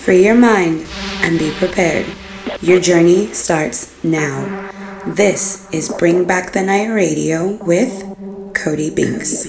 Free your mind and be prepared. Your journey starts now. This is Bring Back the Night Radio with Cody Binks.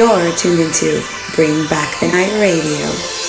You're tuned into Bring Back the Night Radio.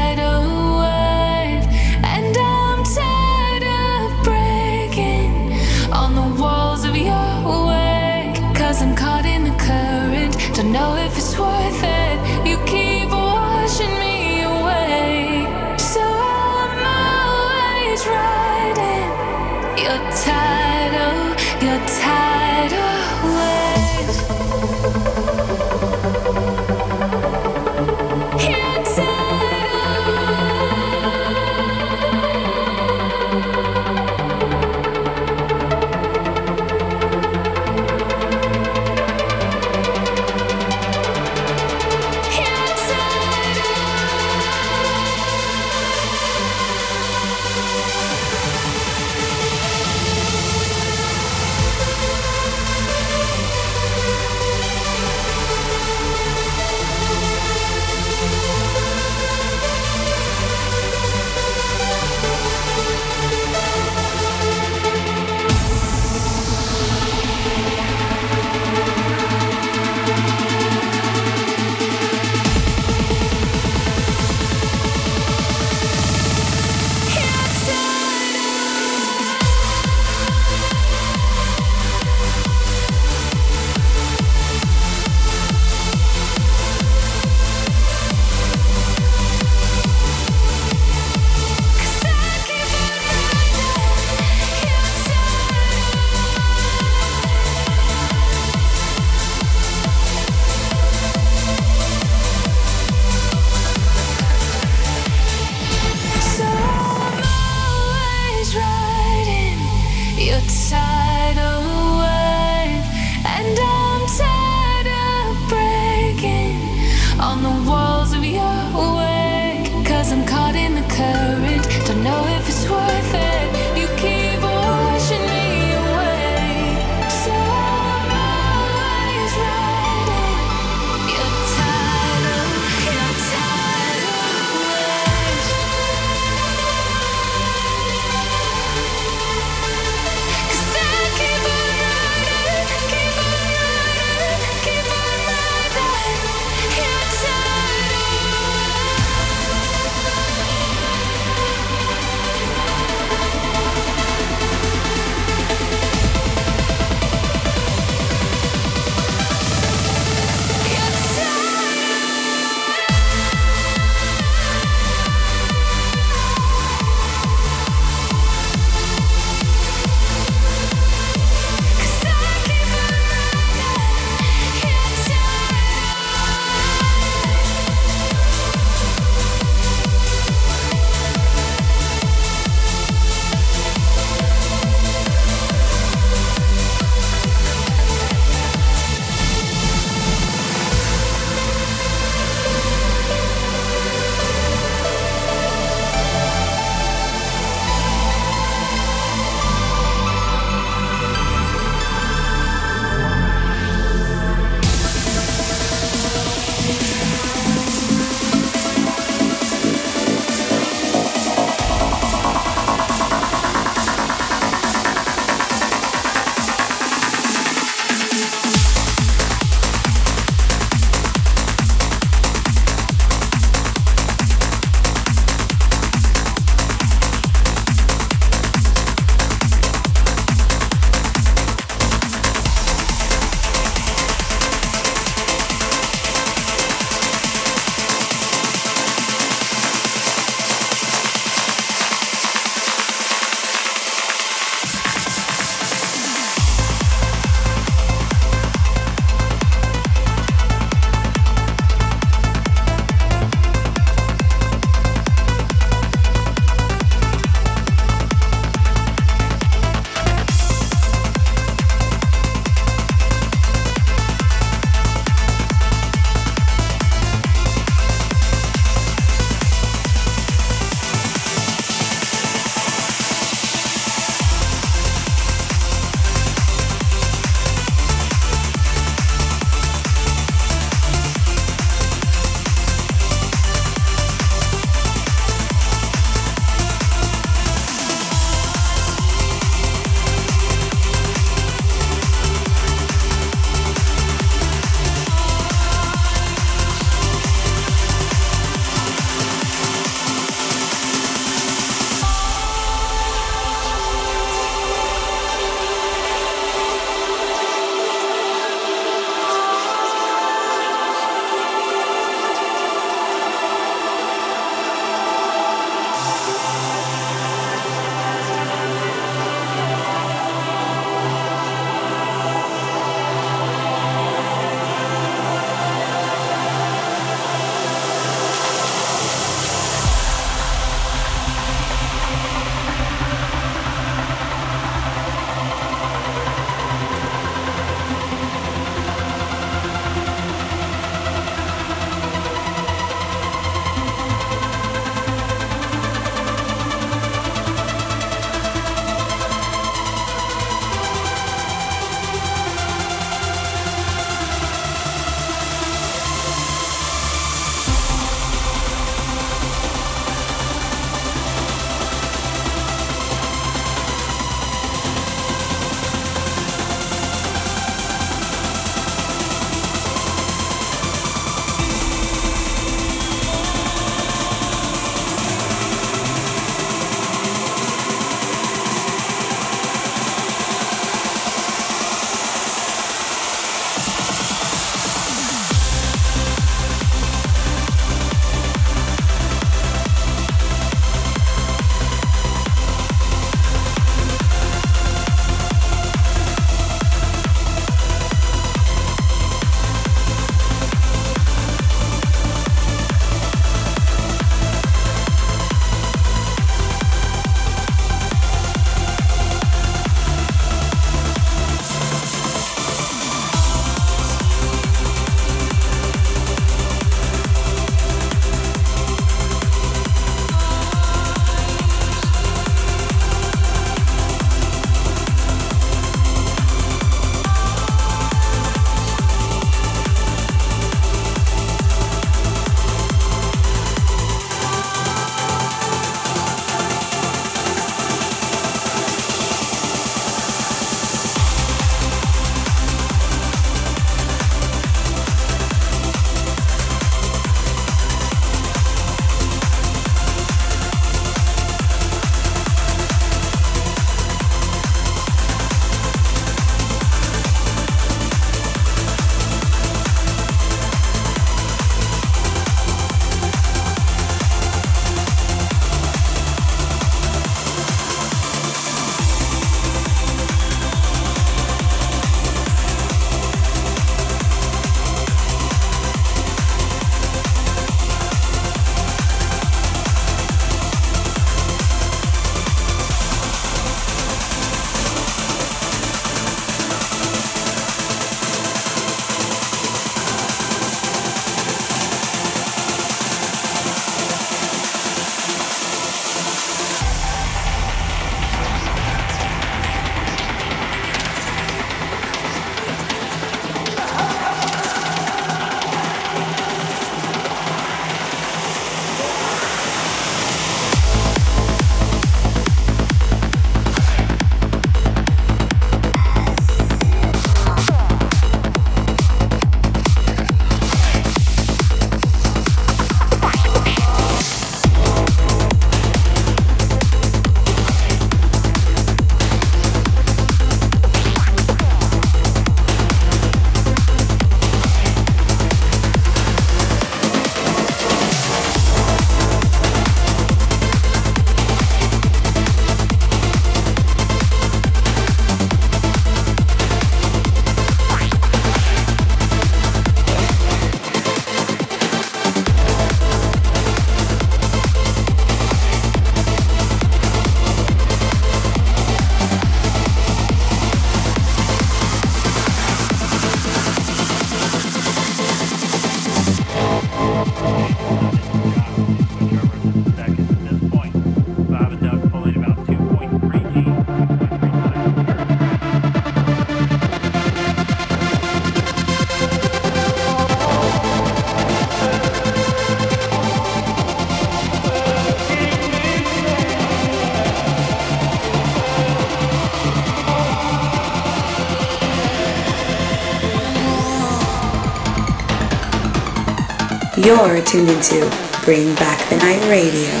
You're tuned into Bring Back the Night Radio.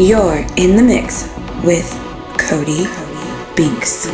You're in the mix with Cody Binks.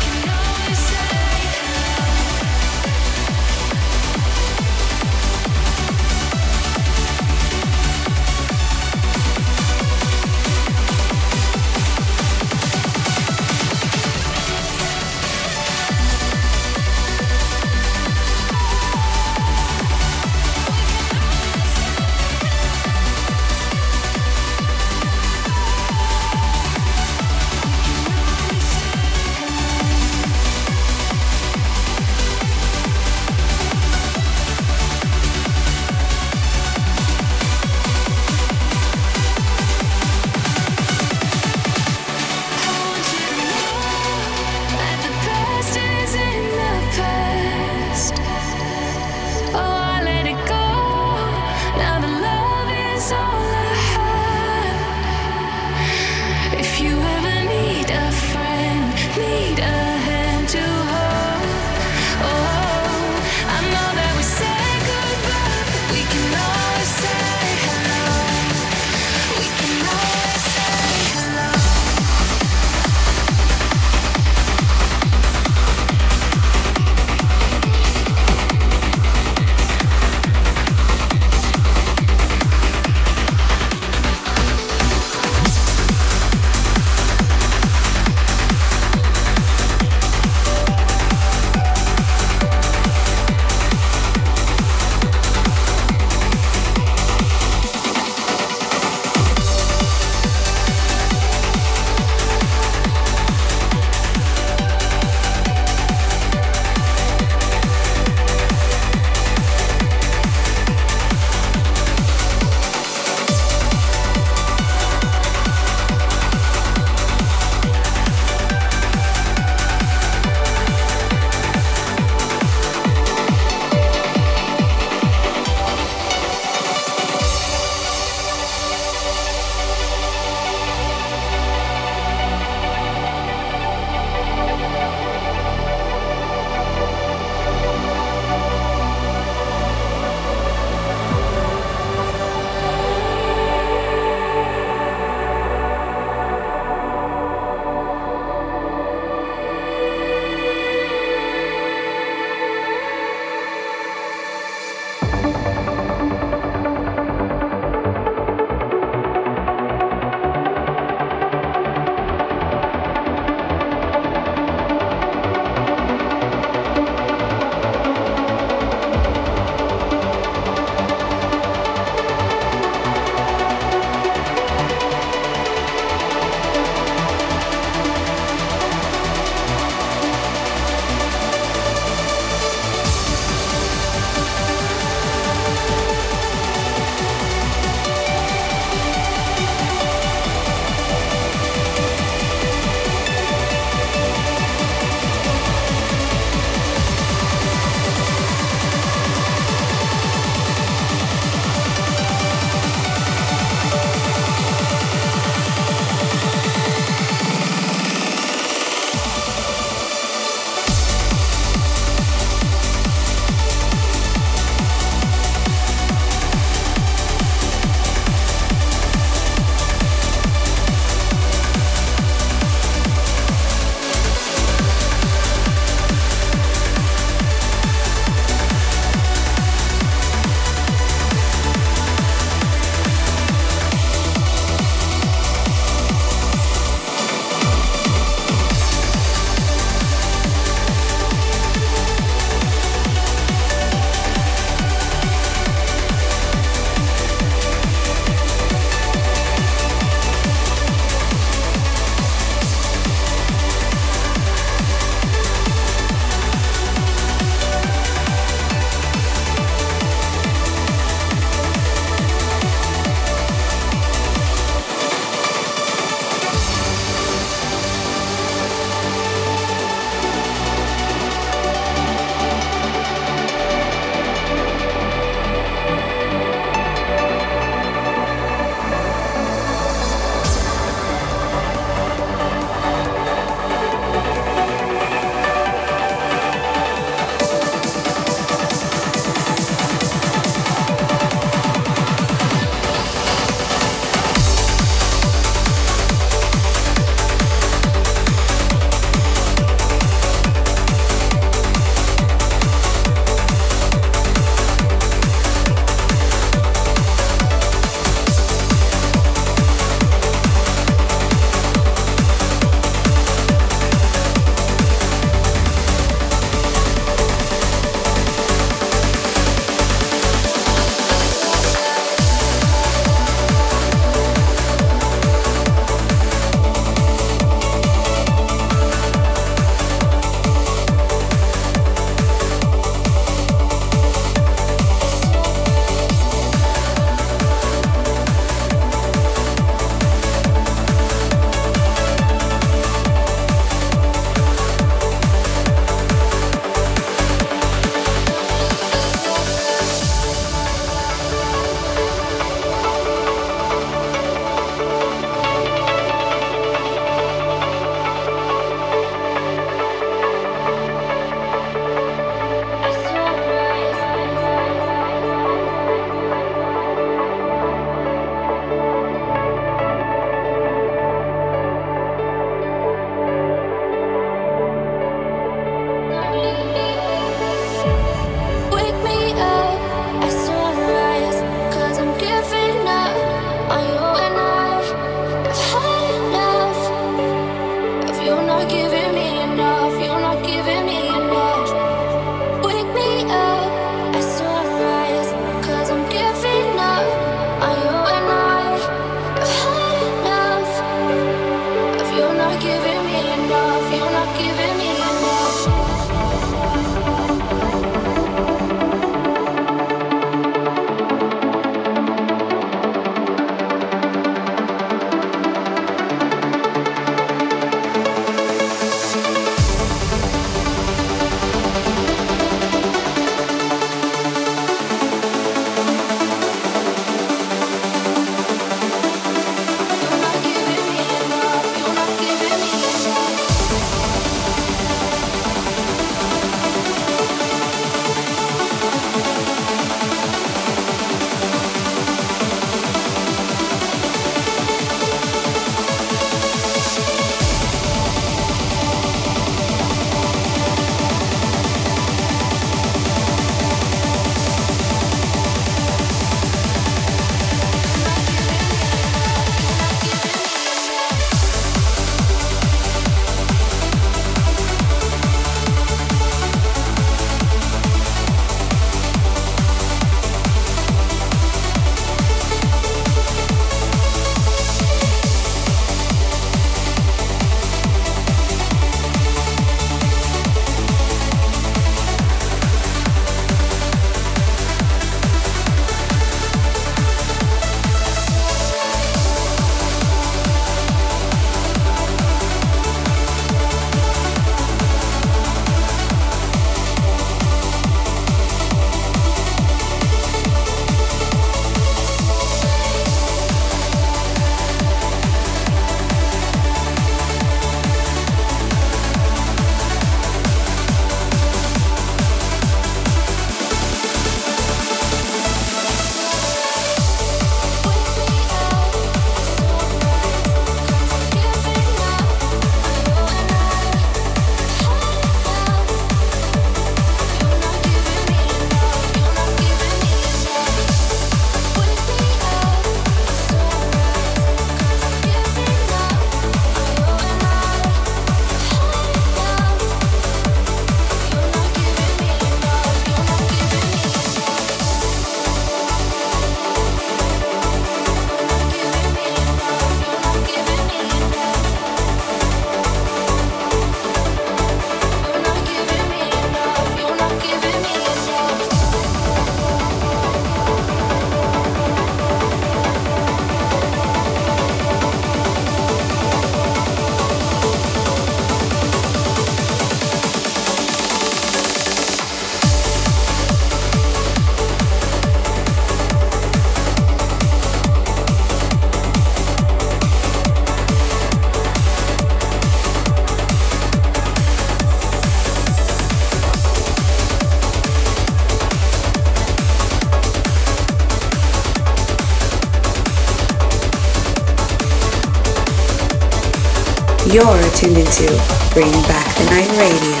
You're tuned into Bring Back the Night Radio.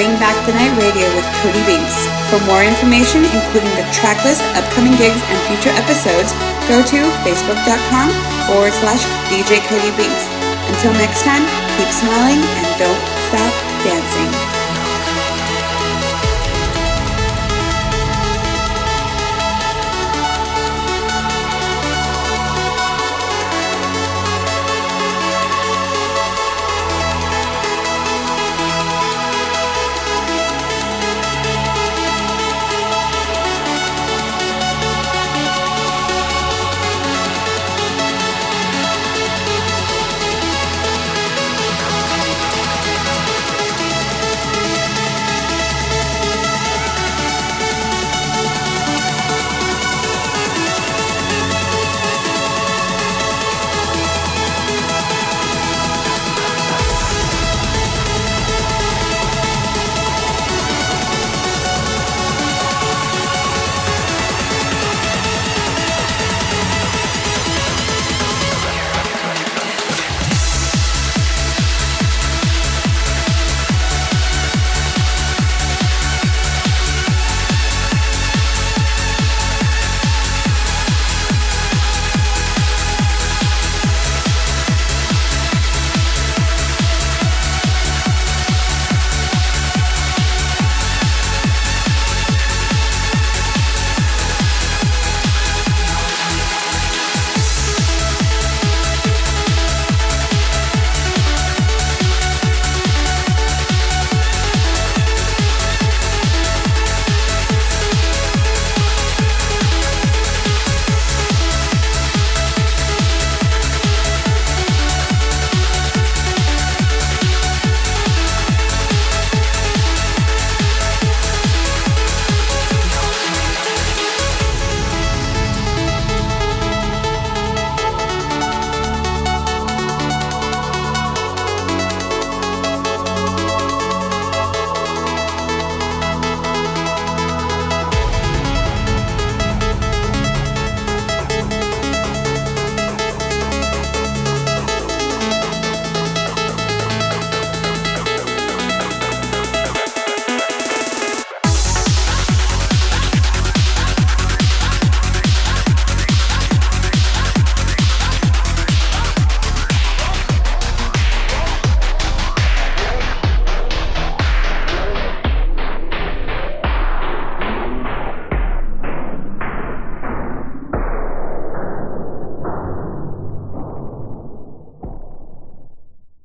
Bring Back the Night Radio with Cody Binks. For more information, including the tracklist, upcoming gigs, and future episodes, go to facebook.com forward slash DJ Cody Binks. Until next time, keep smiling and don't stop dancing.